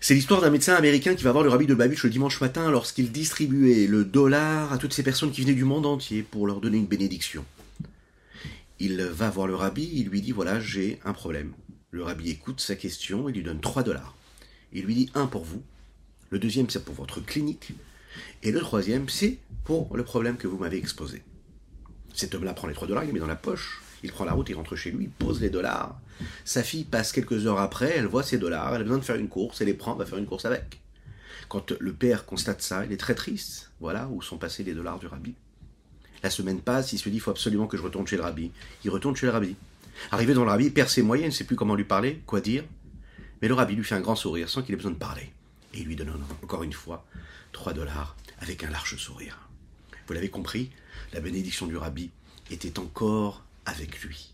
C'est l'histoire d'un médecin américain qui va voir le rabbi de Babuch le dimanche matin lorsqu'il distribuait le dollar à toutes ces personnes qui venaient du monde entier pour leur donner une bénédiction. Il va voir le rabbi, il lui dit voilà, j'ai un problème. Le rabbi écoute sa question et lui donne 3 dollars. Il lui dit un pour vous, le deuxième c'est pour votre clinique, et le troisième c'est pour le problème que vous m'avez exposé. Cet homme-là prend les 3 dollars, il les met dans la poche, il prend la route, il rentre chez lui, pose les dollars. Sa fille passe quelques heures après, elle voit ses dollars, elle a besoin de faire une course, elle les prend, va faire une course avec. Quand le père constate ça, il est très triste. Voilà où sont passés les dollars du rabbi. La semaine passe, il se dit, il faut absolument que je retourne chez le rabbi. Il retourne chez le rabbi. Arrivé dans le rabbi, il perd ses moyens, il ne sait plus comment lui parler, quoi dire. Mais le rabbi lui fait un grand sourire sans qu'il ait besoin de parler. Et il lui donne encore une fois 3 dollars avec un large sourire. Vous l'avez compris, la bénédiction du rabbi était encore avec lui.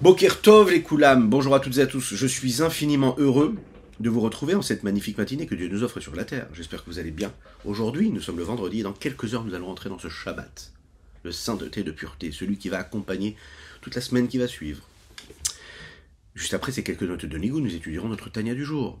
Bokertov les Koulam, bonjour à toutes et à tous, je suis infiniment heureux de vous retrouver en cette magnifique matinée que Dieu nous offre sur la terre. J'espère que vous allez bien. Aujourd'hui, nous sommes le vendredi et dans quelques heures, nous allons entrer dans ce Shabbat, le sainteté de pureté, celui qui va accompagner toute la semaine qui va suivre. Juste après ces quelques notes de Nigou, nous étudierons notre Tania du jour.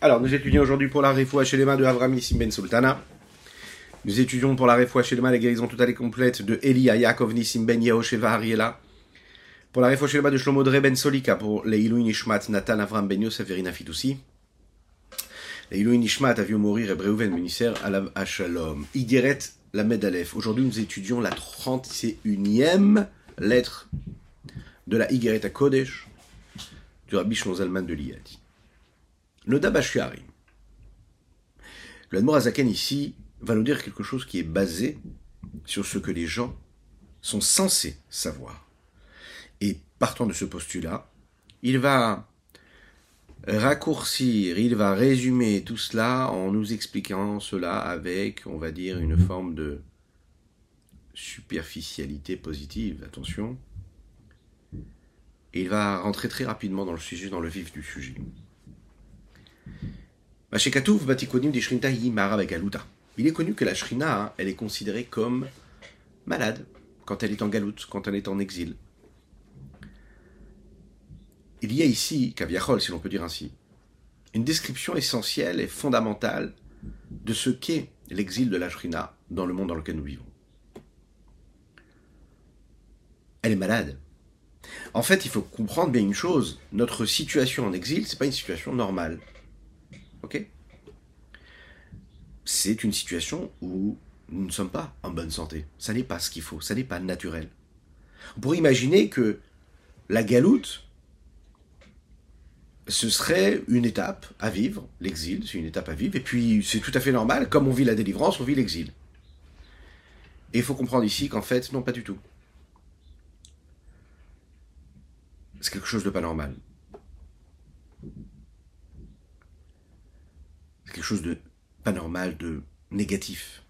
Alors, nous étudions aujourd'hui pour la réfoua chez les mains de Avram Ben Sultana. Nous étudions pour la réfoua chez la guérison totale et complète de Elia Yaakov Nissim Ben Yahosheva Ariela. Pour la réfoua chez de Shlomo Dre Ben Solika. Pour les Ilouin Nishmat Nathan Avram Ben Yosef Verina Fitoussi. Les Ilouin Nishmat a vu mourir Ebreuven Ministère Alav Ashalom. Igeret la Medalef. Aujourd'hui nous étudions la 31e lettre de la Igeret à Kodesh du Rabbi Zalman de Liadi. Le Dabashuarim. Le Admorazaken ici va nous dire quelque chose qui est basé sur ce que les gens sont censés savoir. Et partant de ce postulat, il va raccourcir, il va résumer tout cela en nous expliquant cela avec, on va dire, une forme de superficialité positive, attention. Et il va rentrer très rapidement dans le sujet, dans le vif du sujet. Batikonim il est connu que la Shrina, hein, elle est considérée comme malade quand elle est en galoute, quand elle est en exil. Il y a ici, Kaviachol, si l'on peut dire ainsi, une description essentielle et fondamentale de ce qu'est l'exil de la Shrina dans le monde dans lequel nous vivons. Elle est malade. En fait, il faut comprendre bien une chose, notre situation en exil, c'est pas une situation normale. OK? C'est une situation où nous ne sommes pas en bonne santé. Ça n'est pas ce qu'il faut, ça n'est pas naturel. On pourrait imaginer que la galoute, ce serait une étape à vivre, l'exil, c'est une étape à vivre, et puis c'est tout à fait normal, comme on vit la délivrance, on vit l'exil. Et il faut comprendre ici qu'en fait, non, pas du tout. C'est quelque chose de pas normal. C'est quelque chose de pas normal, de négatif.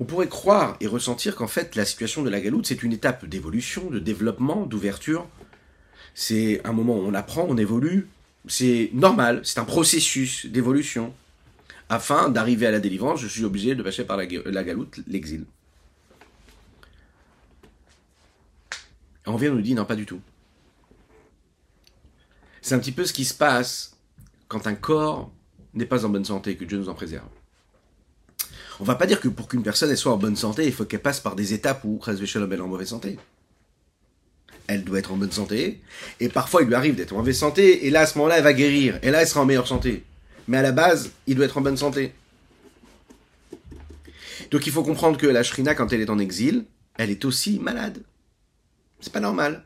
On pourrait croire et ressentir qu'en fait la situation de la galoute c'est une étape d'évolution, de développement, d'ouverture. C'est un moment où on apprend, on évolue, c'est normal, c'est un processus d'évolution. Afin d'arriver à la délivrance, je suis obligé de passer par la, galoute, l'exil. On vient nous dire non, pas du tout. C'est un petit peu ce qui se passe quand un corps n'est pas en bonne santé, que Dieu nous en préserve. On va pas dire que pour qu'une personne soit en bonne santé, il faut qu'elle passe par des étapes où elle est en mauvaise santé. Elle doit être en bonne santé, et parfois il lui arrive d'être en mauvaise santé, et là à ce moment-là elle va guérir, et là elle sera en meilleure santé. Mais à la base, il doit être en bonne santé. Donc il faut comprendre que la Shrina, quand elle est en exil, elle est aussi malade. C'est pas normal.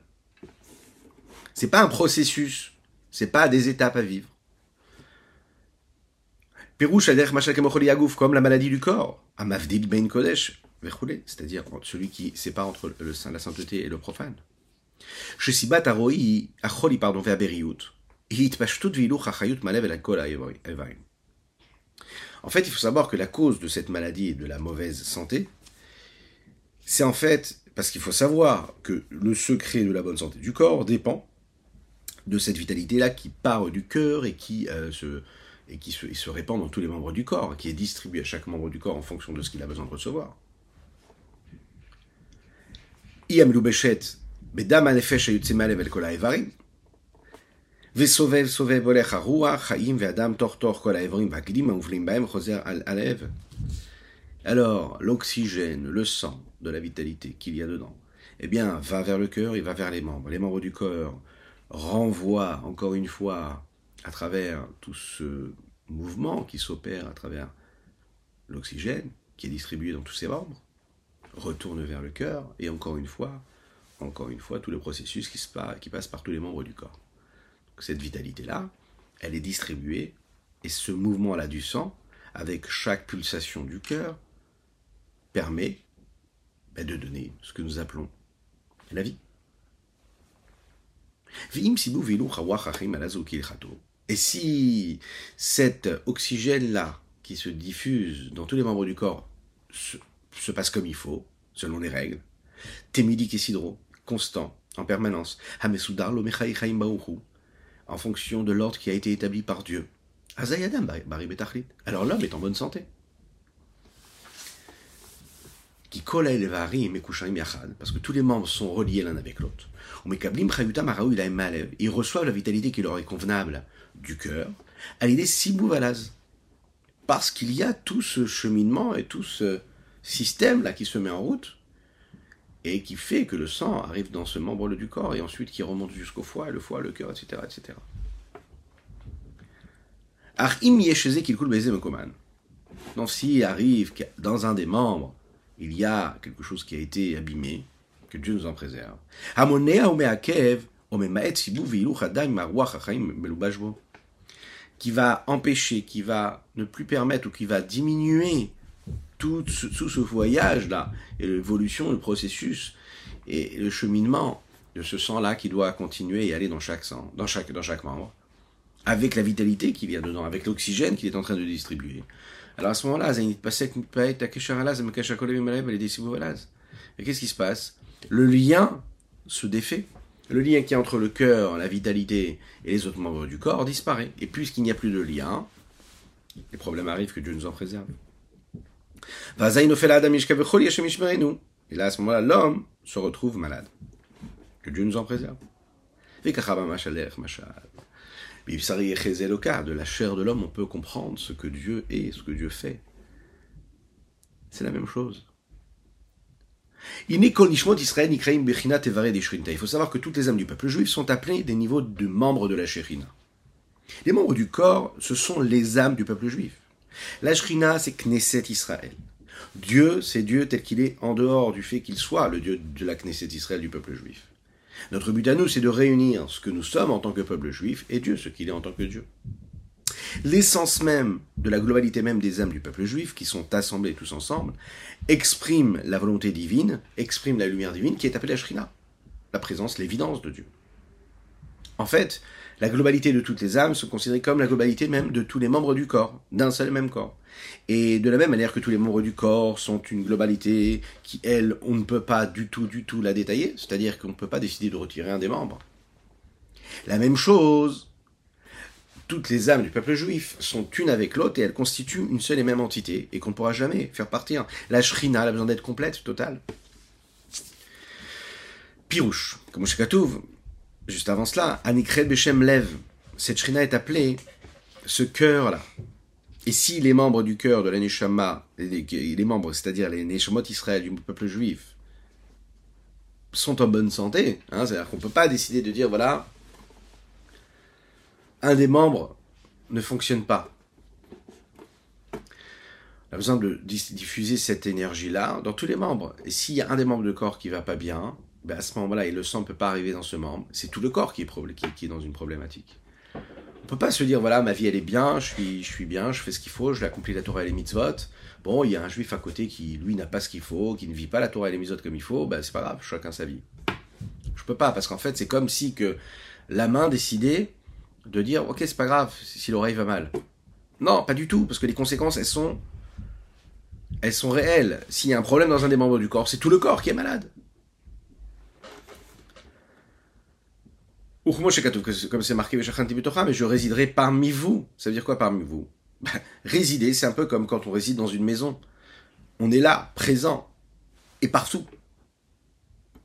C'est pas un processus. C'est pas des étapes à vivre. Pirouche comme la maladie du corps. Ben kodesh, c'est-à-dire celui qui sépare entre le, la sainteté et le profane. Shesibat aroi, acholi pardon. En fait, il faut savoir que la cause de cette maladie et de la mauvaise santé, c'est en fait parce qu'il faut savoir que le secret de la bonne santé du corps dépend de cette vitalité-là qui part du cœur et qui, euh, se, et qui se, répand dans tous les membres du corps, qui est distribué à chaque membre du corps en fonction de ce qu'il a besoin de recevoir. Alors, l'oxygène, le sang de la vitalité qu'il y a dedans, eh bien, va vers le cœur, il va vers les membres. Les membres du corps renvoient, encore une fois, à travers tout ce mouvement qui s'opère à travers l'oxygène qui est distribué dans tous ces membres, retourne vers le cœur, et encore une fois, encore une fois, tout le processus qui, se passe, qui passe par tous les membres du corps. cette vitalité-là, elle est distribuée, et ce mouvement-là du sang, avec chaque pulsation du cœur, permet ben, de donner ce que nous appelons la vie. Et si cet oxygène-là, qui se diffuse dans tous les membres du corps, se, passe comme il faut, selon les règles, témidique et sidro, constant, en permanence, en fonction de l'ordre qui a été établi par Dieu, alors l'homme est en bonne santé. Parce que tous les membres sont reliés l'un avec l'autre. Ils reçoivent la vitalité qui leur est convenable du cœur à l'idée Sibouvalaz. Parce qu'il y a tout ce cheminement et tout ce système-là qui se met en route et qui fait que le sang arrive dans ce membre du corps et ensuite qui remonte jusqu'au foie, le foie, le cœur, etc. etc. Donc s'il arrive que dans un des membres, il y a quelque chose qui a été abîmé, que Dieu nous en préserve qui va empêcher, qui va ne plus permettre ou qui va diminuer tout ce, ce voyage-là, et l'évolution, le processus, et le cheminement de ce sang-là qui doit continuer et aller dans chaque sang, dans chaque, dans chaque membre, avec la vitalité qu'il y a dedans, avec l'oxygène qu'il est en train de distribuer. Alors à ce moment-là, et qu'est-ce qui se passe? Le lien se défait le lien qui est entre le cœur, la vitalité et les autres membres du corps disparaît. Et puisqu'il n'y a plus de lien, les problèmes arrivent que Dieu nous en préserve. Et là, à ce moment-là, l'homme se retrouve malade. Que Dieu nous en préserve. De la chair de l'homme, on peut comprendre ce que Dieu est, ce que Dieu fait. C'est la même chose. Il faut savoir que toutes les âmes du peuple juif sont appelées des niveaux de membres de la Shekhinah. Les membres du corps, ce sont les âmes du peuple juif. La Shekhinah, c'est Knesset Israël. Dieu, c'est Dieu tel qu'il est en dehors du fait qu'il soit le Dieu de la Knesset Israël du peuple juif. Notre but à nous, c'est de réunir ce que nous sommes en tant que peuple juif et Dieu, ce qu'il est en tant que Dieu. L'essence même de la globalité même des âmes du peuple juif, qui sont assemblées tous ensemble, exprime la volonté divine, exprime la lumière divine qui est appelée Ashrina, la présence, l'évidence de Dieu. En fait, la globalité de toutes les âmes se considère comme la globalité même de tous les membres du corps, d'un seul même corps. Et de la même manière que tous les membres du corps sont une globalité qui, elle, on ne peut pas du tout, du tout la détailler, c'est-à-dire qu'on ne peut pas décider de retirer un des membres. La même chose toutes les âmes du peuple juif sont une avec l'autre et elles constituent une seule et même entité et qu'on ne pourra jamais faire partir. La shrina a besoin d'être complète, totale. Pirouche, comme Shekatouv, juste avant cela, Anikred Beshem Lev, cette shrina est appelée ce cœur-là. Et si les membres du cœur de la Neshama, les, membres, c'est-à-dire les Neshamot Israël du peuple juif, sont en bonne santé, hein, c'est-à-dire qu'on ne peut pas décider de dire, voilà, un des membres ne fonctionne pas. On a besoin de diffuser cette énergie-là dans tous les membres. Et s'il y a un des membres du corps qui va pas bien, ben à ce moment-là, et le sang ne peut pas arriver dans ce membre, c'est tout le corps qui est, dans une problématique. On peut pas se dire, voilà, ma vie elle est bien, je suis, je suis bien, je fais ce qu'il faut, je l'accomplis la Torah et les mitzvot. Bon, il y a un juif à côté qui, lui, n'a pas ce qu'il faut, qui ne vit pas la Torah et les mitzvot comme il faut, ben c'est pas grave, chacun sa vie. Je peux pas, parce qu'en fait, c'est comme si que la main décidait de dire, ok, c'est pas grave si l'oreille va mal. Non, pas du tout, parce que les conséquences, elles sont, elles sont réelles. S'il y a un problème dans un des membres du corps, c'est tout le corps qui est malade. comme c'est marqué, mais je résiderai parmi vous. Ça veut dire quoi parmi vous? Bah, Résider, c'est un peu comme quand on réside dans une maison. On est là, présent, et partout.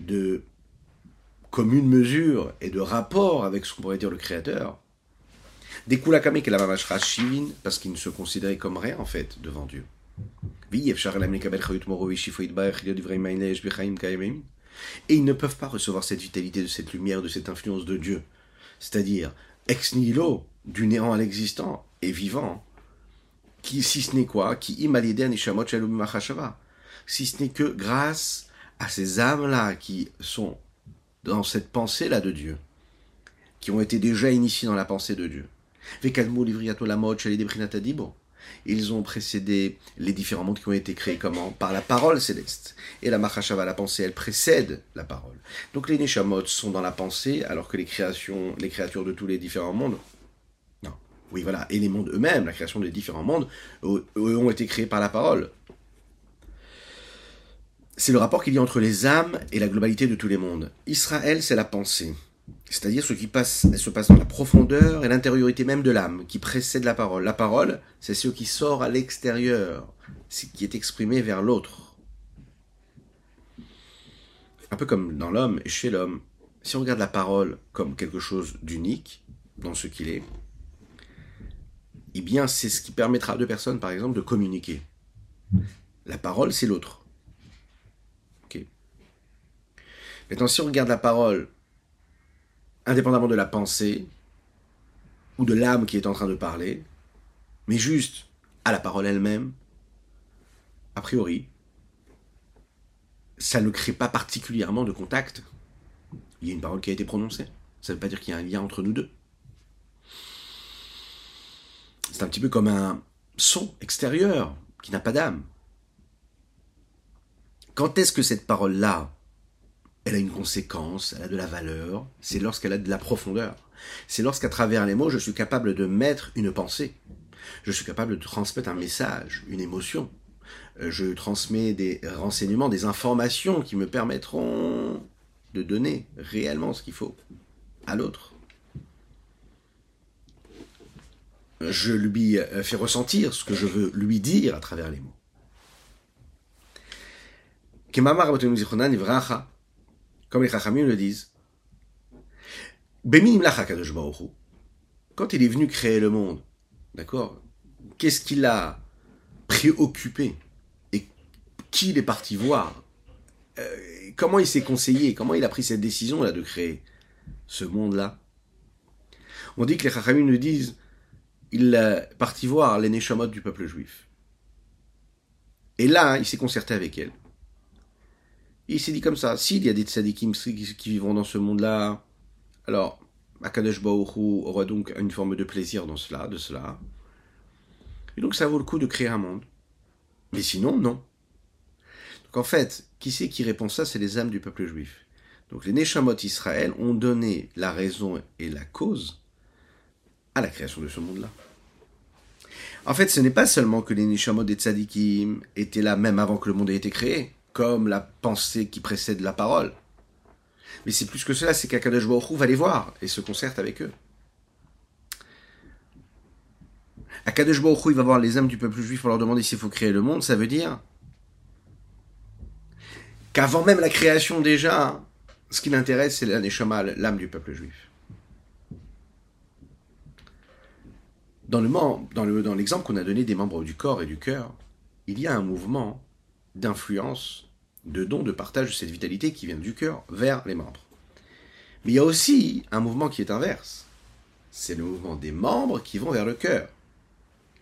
de commune mesure et de rapport avec ce qu'on pourrait dire le créateur. Des Kulakame que la parce qu'ils ne se considéraient comme rien en fait devant Dieu. Et ils ne peuvent pas recevoir cette vitalité, de cette lumière, de cette influence de Dieu. C'est-à-dire, ex nihilo, du néant à l'existant, et vivant, qui, si ce n'est quoi, qui si ce n'est que grâce à ces âmes-là qui sont dans cette pensée-là de Dieu, qui ont été déjà initiés dans la pensée de Dieu. Ils ont précédé les différents mondes qui ont été créés comment? Par la parole céleste. Et la Machashava, la pensée, elle précède la parole. Donc les Neshamot sont dans la pensée, alors que les créations, les créatures de tous les différents mondes, non. Oui, voilà. Et les mondes eux-mêmes, la création des différents mondes, eux, ont été créés par la parole. C'est le rapport qu'il y a entre les âmes et la globalité de tous les mondes. Israël, c'est la pensée. C'est-à-dire ce qui passe, se passe dans la profondeur et l'intériorité même de l'âme, qui précède la parole. La parole, c'est ce qui sort à l'extérieur, ce qui est exprimé vers l'autre. Un peu comme dans l'homme et chez l'homme. Si on regarde la parole comme quelque chose d'unique dans ce qu'il est, eh bien c'est ce qui permettra à deux personnes, par exemple, de communiquer. La parole, c'est l'autre. Ok. Maintenant, si on regarde la parole indépendamment de la pensée ou de l'âme qui est en train de parler, mais juste à la parole elle-même, a priori, ça ne crée pas particulièrement de contact. Il y a une parole qui a été prononcée. Ça ne veut pas dire qu'il y a un lien entre nous deux. C'est un petit peu comme un son extérieur qui n'a pas d'âme. Quand est-ce que cette parole-là elle a une conséquence, elle a de la valeur, c'est lorsqu'elle a de la profondeur. C'est lorsqu'à travers les mots, je suis capable de mettre une pensée. Je suis capable de transmettre un message, une émotion. Euh, je transmets des renseignements, des informations qui me permettront de donner réellement ce qu'il faut à l'autre. Je lui fais ressentir ce que je veux lui dire à travers les mots comme les Chachamim le disent. Quand il est venu créer le monde, d'accord Qu'est-ce qu'il a préoccupé Et qui il est parti voir euh, Comment il s'est conseillé Comment il a pris cette décision-là de créer ce monde-là? On dit que les Chachamim nous disent il est parti voir les Neshamot du peuple juif. Et là, il s'est concerté avec elle il s'est dit comme ça, s'il y a des tzadikim qui vivront dans ce monde-là, alors Akadosh Baoru aura donc une forme de plaisir dans cela, de cela. Et donc ça vaut le coup de créer un monde. Mais sinon, non. Donc en fait, qui c'est qui répond ça? C'est les âmes du peuple juif. Donc les Neshamot Israël ont donné la raison et la cause à la création de ce monde-là. En fait, ce n'est pas seulement que les Neshamot des tzadikim étaient là même avant que le monde ait été créé comme la pensée qui précède la parole. Mais c'est plus que cela, c'est qu'Akadosh Baruch va les voir et se concerte avec eux. Akadosh Baruch il va voir les âmes du peuple juif pour leur demander s'il faut créer le monde, ça veut dire qu'avant même la création déjà, ce qui l'intéresse, c'est l'âme du peuple juif. Dans le dans le, dans l'exemple qu'on a donné des membres du corps et du cœur, il y a un mouvement d'influence, de don, de partage de cette vitalité qui vient du cœur vers les membres. Mais il y a aussi un mouvement qui est inverse. C'est le mouvement des membres qui vont vers le cœur.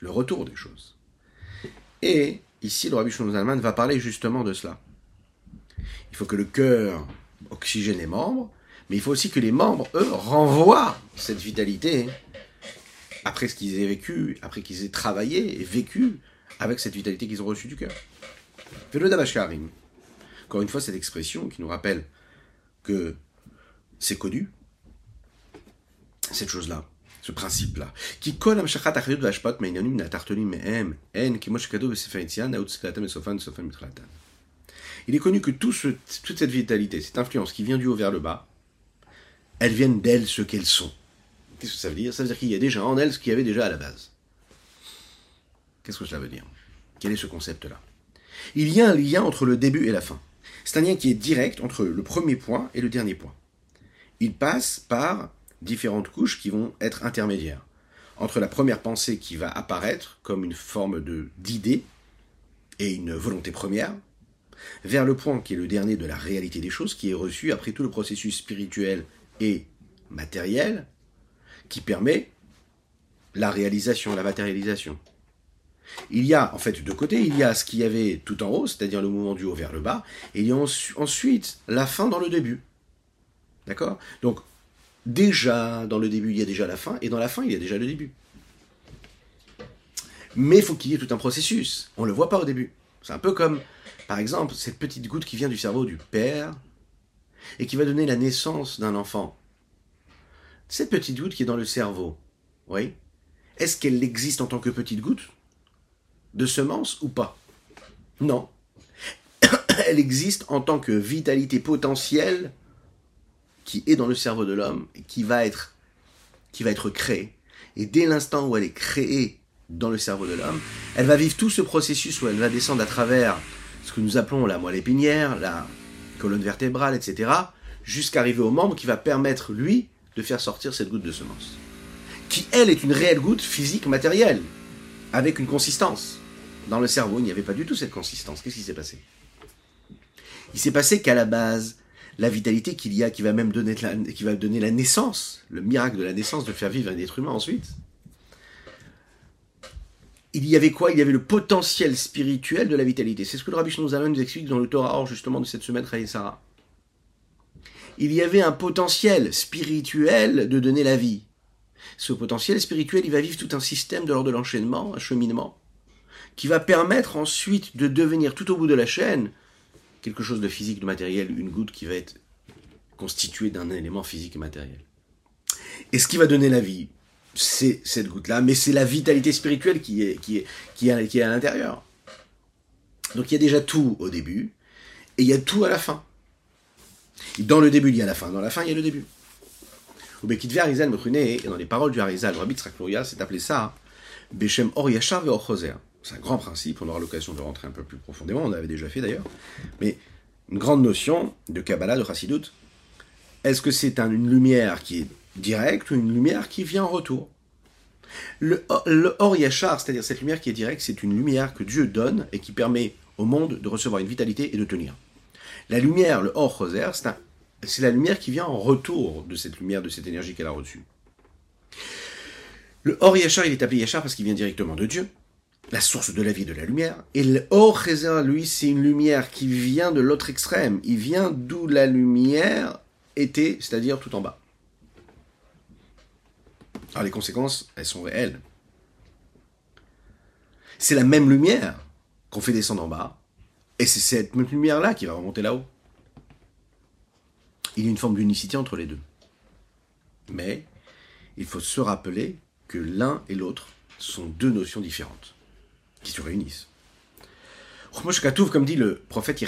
Le retour des choses. Et ici, le Rabbi Shlomo va parler justement de cela. Il faut que le cœur oxygène les membres, mais il faut aussi que les membres, eux, renvoient cette vitalité après ce qu'ils aient vécu, après qu'ils aient travaillé et vécu avec cette vitalité qu'ils ont reçue du cœur. Encore une fois, cette expression qui nous rappelle que c'est connu, cette chose-là, ce principe-là. Qui colle Il est connu que tout toute cette vitalité, cette influence qui vient du haut vers le bas, elles viennent d'elles ce qu'elles sont. Qu'est-ce que ça veut dire? Ça veut dire qu'il y a déjà en elles ce qu'il y avait déjà à la base. Qu'est-ce que ça veut dire? Quel est ce concept-là? Il y a un lien entre le début et la fin. C'est un lien qui est direct entre le premier point et le dernier point il passe par différentes couches qui vont être intermédiaires. Entre la première pensée qui va apparaître comme une forme d'idée et une volonté première, vers le point qui est le dernier de la réalité des choses, qui est reçu après tout le processus spirituel et matériel, qui permet la réalisation, la matérialisation. Il y a en fait deux côtés, il y a ce qu'il y avait tout en haut, c'est-à-dire le mouvement du haut vers le bas, et il y a ensuite la fin dans le début. D'accord? Donc, déjà, dans le début, il y a déjà la fin, et dans la fin, il y a déjà le début. Mais il faut qu'il y ait tout un processus. On ne le voit pas au début. C'est un peu comme, par exemple, cette petite goutte qui vient du cerveau du père et qui va donner la naissance d'un enfant. Cette petite goutte qui est dans le cerveau, oui, est-ce qu'elle existe en tant que petite goutte? De semence ou pas? Non. Elle existe en tant que vitalité potentielle qui est dans le cerveau de l'homme et qui va être, qui créée. Et dès l'instant où elle est créée dans le cerveau de l'homme, elle va vivre tout ce processus où elle va descendre à travers ce que nous appelons la moelle épinière, la colonne vertébrale, etc., jusqu'à arriver au membre qui va permettre, lui, de faire sortir cette goutte de semence. Qui, elle, est une réelle goutte physique, matérielle, avec une consistance. Dans le cerveau, il n'y avait pas du tout cette consistance. Qu'est-ce qui s'est passé? Il s'est passé qu'à la base, la vitalité qu'il y a, qui va même donner la, qui va donner la naissance, le miracle de la naissance, de faire vivre un être humain ensuite. Il y avait quoi? Il y avait le potentiel spirituel de la vitalité. C'est ce que le Rabbi Shlomo nous explique dans le Torah, justement, de cette semaine Sarah. Il y avait un potentiel spirituel de donner la vie. Ce potentiel spirituel, il va vivre tout un système de l'ordre de l'enchaînement, un cheminement, qui va permettre ensuite de devenir tout au bout de la chaîne quelque chose de physique, de matériel, une goutte qui va être constituée d'un élément physique et matériel. Et ce qui va donner la vie, c'est cette goutte-là, mais c'est la vitalité spirituelle qui est, qui est, qui est, qui est à l'intérieur. Donc il y a déjà tout au début, et il y a tout à la fin. Dans le début, il y a la fin. Dans la fin, il y a le début. Au Bekitve Arizal et dans les paroles du Harizal, Rabbi c'est appelé ça Beshem Or Yachar c'est un grand principe, on aura l'occasion de rentrer un peu plus profondément, on avait déjà fait d'ailleurs. Mais une grande notion de Kabbalah, de Chassidut, est-ce que c'est une lumière qui est directe ou une lumière qui vient en retour? Le, le Or Yachar, c'est-à-dire cette lumière qui est directe, c'est une lumière que Dieu donne et qui permet au monde de recevoir une vitalité et de tenir. La lumière, le Or Choser, c'est la lumière qui vient en retour de cette lumière, de cette énergie qu'elle a reçue. Le Or Yachar, il est appelé Yachar parce qu'il vient directement de Dieu la source de la vie, de la lumière. Et le Or lui, c'est une lumière qui vient de l'autre extrême. Il vient d'où la lumière était, c'est-à-dire tout en bas. Alors les conséquences, elles sont réelles. C'est la même lumière qu'on fait descendre en bas, et c'est cette même lumière-là qui va remonter là-haut. Il y a une forme d'unicité entre les deux. Mais il faut se rappeler que l'un et l'autre sont deux notions différentes qui se réunissent. Comme dit le prophète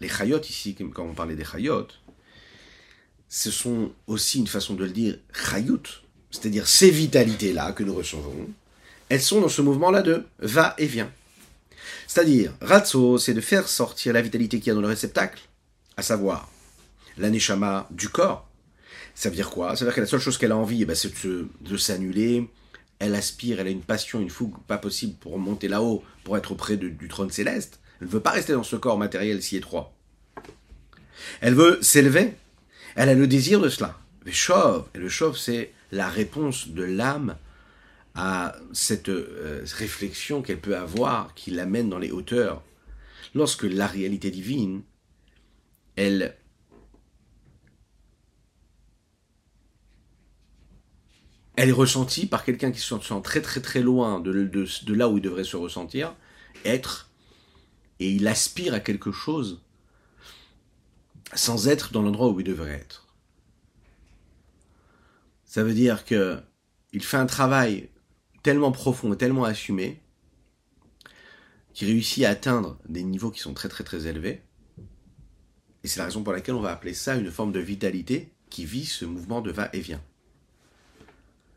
les chayot ici, quand on parlait des chayot, ce sont aussi une façon de le dire, chayut, c'est-à-dire ces vitalités-là que nous recevons, elles sont dans ce mouvement-là de va et vient. C'est-à-dire, Ratso, c'est de faire sortir la vitalité qu'il y a dans le réceptacle, à savoir l'aneshama du corps. Ça veut dire quoi? Ça veut dire que la seule chose qu'elle a envie, eh ben, c'est de s'annuler. Elle aspire, elle a une passion, une fougue pas possible pour monter là-haut, pour être auprès du trône céleste. Elle ne veut pas rester dans ce corps matériel si étroit. Elle veut s'élever. Elle a le désir de cela. Le chauve, et le chauve, c'est la réponse de l'âme à cette euh, réflexion qu'elle peut avoir qui l'amène dans les hauteurs. Lorsque la réalité divine, elle elle est ressentie par quelqu'un qui se sent très très très loin de, là où il devrait se ressentir, être, et il aspire à quelque chose sans être dans l'endroit où il devrait être. Ça veut dire que il fait un travail tellement profond et tellement assumé qu'il réussit à atteindre des niveaux qui sont très très très élevés. Et c'est la raison pour laquelle on va appeler ça une forme de vitalité qui vit ce mouvement de va-et-vient.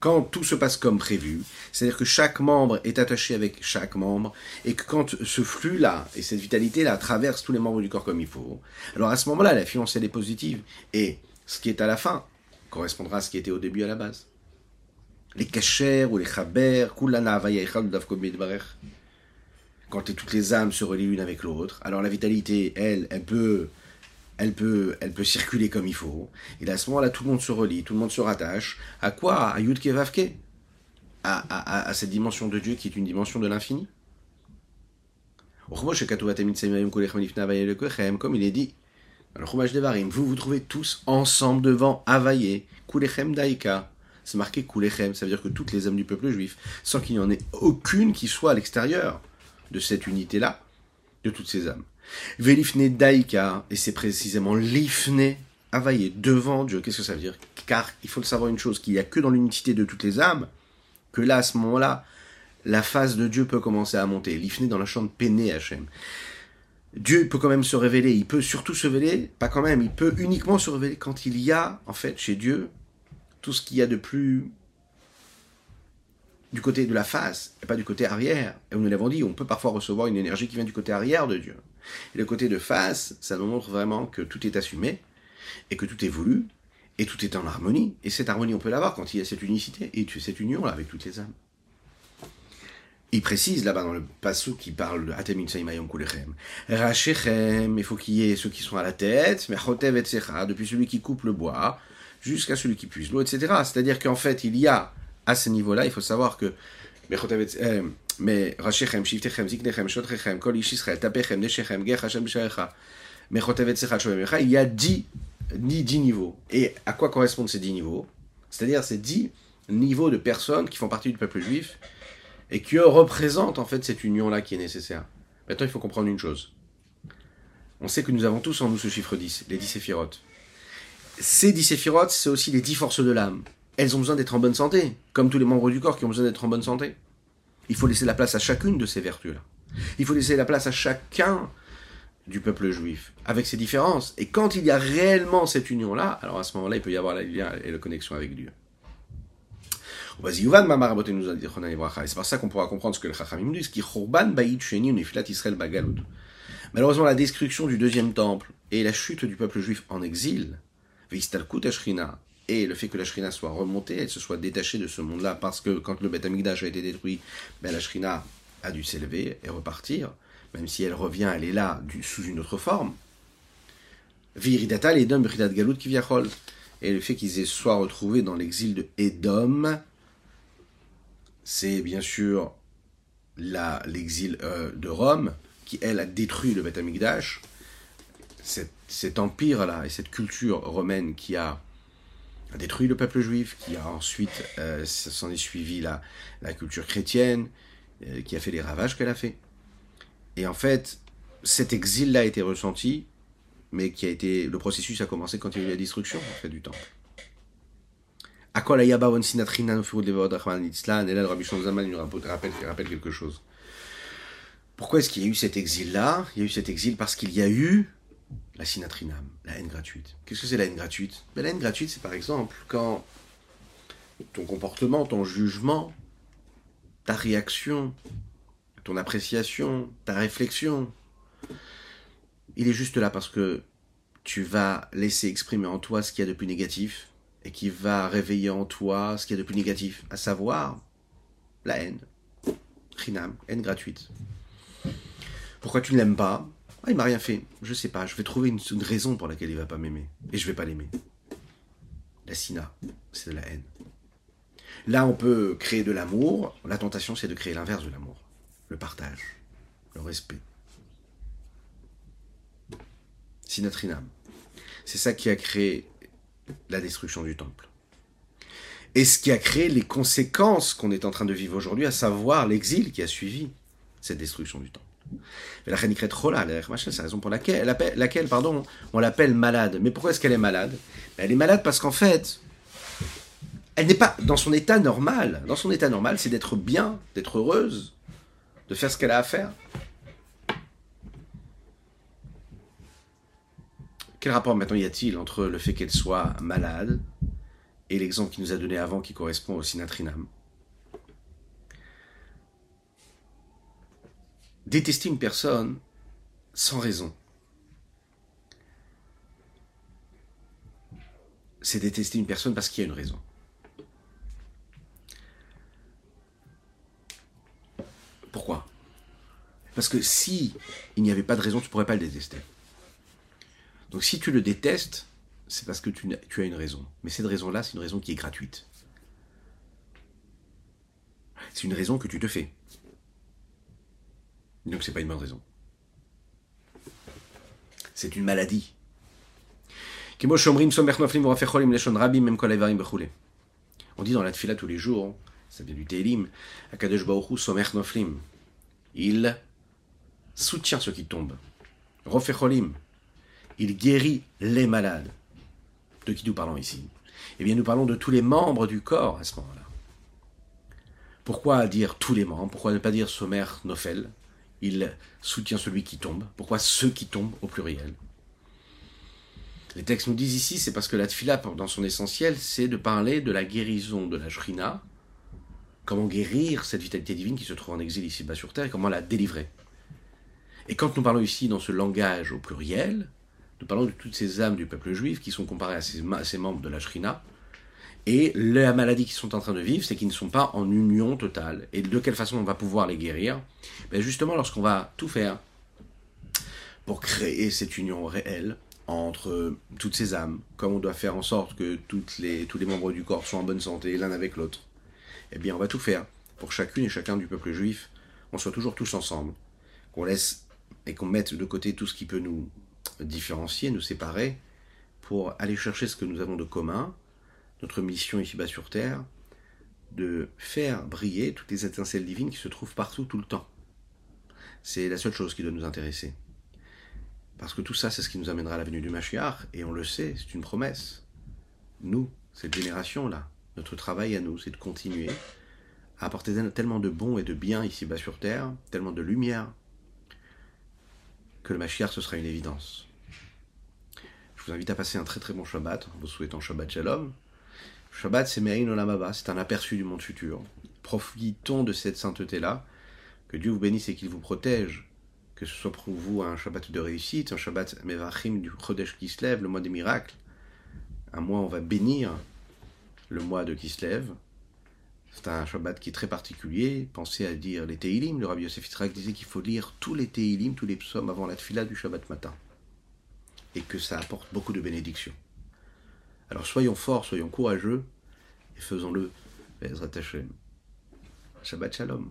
quand tout se passe comme prévu, c'est-à-dire que chaque membre est attaché avec chaque membre, et que quand ce flux-là et cette vitalité-là traverse tous les membres du corps comme il faut, alors à ce moment-là, la fiance elle est positive, et ce qui est à la fin correspondra à ce qui était au début à la base. Les cachers ou les chaber, quand toutes les âmes se relient l'une avec l'autre, alors la vitalité, elle, elle peut elle peut, elle peut circuler comme il faut. Et à ce moment-là, tout le monde se relie, tout le monde se rattache. À quoi? À Yud Vavke? À, à, à, cette dimension de Dieu qui est une dimension de l'infini. Comme il est dit, vous vous trouvez tous ensemble devant Avaye, Kulechem Daika. C'est marqué Kulechem, ça veut dire que toutes les âmes du peuple juif, sans qu'il n'y en ait aucune qui soit à l'extérieur de cette unité-là, de toutes ces âmes. Velifne daika, et c'est précisément l'ifne, availlé devant Dieu. Qu'est-ce que ça veut dire? Car il faut savoir une chose, qu'il n'y a que dans l'unité de toutes les âmes, que là, à ce moment-là, la face de Dieu peut commencer à monter. L'ifne dans la chambre Péné Hachem. Dieu peut quand même se révéler, il peut surtout se révéler, pas quand même, il peut uniquement se révéler quand il y a, en fait, chez Dieu, tout ce qu'il y a de plus du côté de la face et pas du côté arrière. Et nous l'avons dit, on peut parfois recevoir une énergie qui vient du côté arrière de Dieu. Le côté de face, ça nous montre vraiment que tout est assumé, et que tout est voulu, et tout est en harmonie. Et cette harmonie, on peut l'avoir quand il y a cette unicité, et cette union-là avec toutes les âmes. Il précise là-bas dans le passage qui parle de Atemin Saimayom Kulechem. Il faut qu'il y ait ceux qui sont à la tête, mais Chotev etc., depuis celui qui coupe le bois, jusqu'à celui qui puise l'eau, etc. C'est-à-dire qu'en fait, il y a, à ce niveau-là, il faut savoir que mais Rachechem, il y a dix, dix, dix niveaux. Et à quoi correspondent ces dix niveaux? C'est-à-dire ces dix niveaux de personnes qui font partie du peuple juif et qui représentent en fait cette union-là qui est nécessaire. Maintenant, il faut comprendre une chose. On sait que nous avons tous en nous ce chiffre 10, les 10 séphirotes. Ces 10 séphirotes, c'est aussi les 10 forces de l'âme. Elles ont besoin d'être en bonne santé, comme tous les membres du corps qui ont besoin d'être en bonne santé. Il faut laisser la place à chacune de ces vertus-là. Il faut laisser la place à chacun du peuple juif, avec ses différences. Et quand il y a réellement cette union-là, alors à ce moment-là, il peut y avoir la lien et la connexion avec Dieu. C'est pour ça qu'on pourra comprendre ce que le Chachamim dit, qui Malheureusement, la destruction du deuxième temple et la chute du peuple juif en exil, et le fait que la Shrina soit remontée, elle se soit détachée de ce monde-là, parce que quand le Beth Amikdash a été détruit, ben la Shrina a dû s'élever et repartir, même si elle revient, elle est là sous une autre forme. Viridata, l'Edom, Bridat Galut, Kiviachol. Et le fait qu'ils soient retrouvés dans l'exil de Edom, c'est bien sûr l'exil euh, de Rome, qui elle a détruit le Beth Amikdash. Cet empire-là et cette culture romaine qui a a détruit le peuple juif, qui a ensuite euh, s'en est suivi la, la culture chrétienne, euh, qui a fait les ravages qu'elle a fait. Et en fait, cet exil-là a été ressenti, mais qui a été le processus a commencé quand il y a eu la destruction en fait, du temple. Et là, le Rabbi nous rappelle quelque chose. Pourquoi est-ce qu'il y a eu cet exil-là? Il y a eu cet exil parce qu'il y a eu la sinatrinam, la haine gratuite. Qu'est-ce que c'est la haine gratuite? Ben, La haine gratuite, c'est par exemple quand ton comportement, ton jugement, ta réaction, ton appréciation, ta réflexion, il est juste là parce que tu vas laisser exprimer en toi ce qu'il y a de plus négatif et qui va réveiller en toi ce qu'il y a de plus négatif, à savoir la haine. Rinam, haine gratuite. Pourquoi tu ne l'aimes pas? Ah, il m'a rien fait? Je sais pas. Je vais trouver une, raison pour laquelle il va pas m'aimer. Et je vais pas l'aimer. La sina, c'est de la haine. Là, on peut créer de l'amour. La tentation, c'est de créer l'inverse de l'amour. Le partage, le respect. Sinatrinam. C'est ça qui a créé la destruction du temple. Et ce qui a créé les conséquences qu'on est en train de vivre aujourd'hui, à savoir l'exil qui a suivi cette destruction du temple. C'est la raison pour laquelle, laquelle pardon, on l'appelle malade. Mais pourquoi est-ce qu'elle est malade? Elle est malade parce qu'en fait, elle n'est pas dans son état normal. Dans son état normal, c'est d'être bien, d'être heureuse, de faire ce qu'elle a à faire. Quel rapport maintenant y a-t-il entre le fait qu'elle soit malade et l'exemple qu'il nous a donné avant qui correspond au sinatrinam? Détester une personne sans raison. C'est détester une personne parce qu'il y a une raison. Pourquoi? Parce que si il n'y avait pas de raison, tu ne pourrais pas le détester. Donc si tu le détestes, c'est parce que tu, as une raison. Mais cette raison-là, c'est une raison qui est gratuite. C'est une raison que tu te fais. Donc c'est pas une bonne raison. C'est une maladie. On dit dans la tfila tous les jours, ça vient du Teilim, Akadosh Somer Noflim. Il soutient ceux qui tombent. Rofecholim. Il guérit les malades. De qui nous parlons ici? Eh bien, nous parlons de tous les membres du corps à ce moment-là. Pourquoi dire tous les membres? Pourquoi ne pas dire Somer Nofel il soutient celui qui tombe. Pourquoi ceux qui tombent au pluriel? Les textes nous disent ici, c'est parce que la tfila, dans son essentiel, c'est de parler de la guérison de la shrina, comment guérir cette vitalité divine qui se trouve en exil ici-bas sur terre, et comment la délivrer. Et quand nous parlons ici dans ce langage au pluriel, nous parlons de toutes ces âmes du peuple juif qui sont comparées à ces, membres de la shrina, et la maladie qu'ils sont en train de vivre, c'est qu'ils ne sont pas en union totale. Et de quelle façon on va pouvoir les guérir? Ben Justement lorsqu'on va tout faire pour créer cette union réelle entre toutes ces âmes, comme on doit faire en sorte que les, tous les membres du corps soient en bonne santé l'un avec l'autre, eh bien on va tout faire pour chacune et chacun du peuple juif, on soit toujours tous ensemble, qu'on laisse et qu'on mette de côté tout ce qui peut nous différencier, nous séparer, pour aller chercher ce que nous avons de commun, notre mission ici-bas sur Terre, de faire briller toutes les étincelles divines qui se trouvent partout tout le temps. C'est la seule chose qui doit nous intéresser. Parce que tout ça, c'est ce qui nous amènera à la venue du Mashiach, et on le sait, c'est une promesse. Nous, cette génération-là, notre travail à nous, c'est de continuer à apporter tellement de bon et de bien ici-bas sur Terre, tellement de lumière, que le Mashiach, ce sera une évidence. Je vous invite à passer un très très bon Shabbat, en vous souhaitant Shabbat Shalom. Shabbat, c'est Me'ain Olamaba, c'est un aperçu du monde futur. Profitons de cette sainteté-là. Que Dieu vous bénisse et qu'il vous protège. Que ce soit pour vous un Shabbat de réussite, un Shabbat Mevachim du Chodesh Kislev, le mois des miracles. Un mois, on va bénir le mois de Kislev. C'est un Shabbat qui est très particulier. Pensez à dire les Teilim. Le Rabbi Yosef disait qu'il faut lire tous les Teilim, tous les psaumes avant la tfila du Shabbat matin. Et que ça apporte beaucoup de bénédictions. Alors soyons forts, soyons courageux et faisons-le. Shabbat Shalom.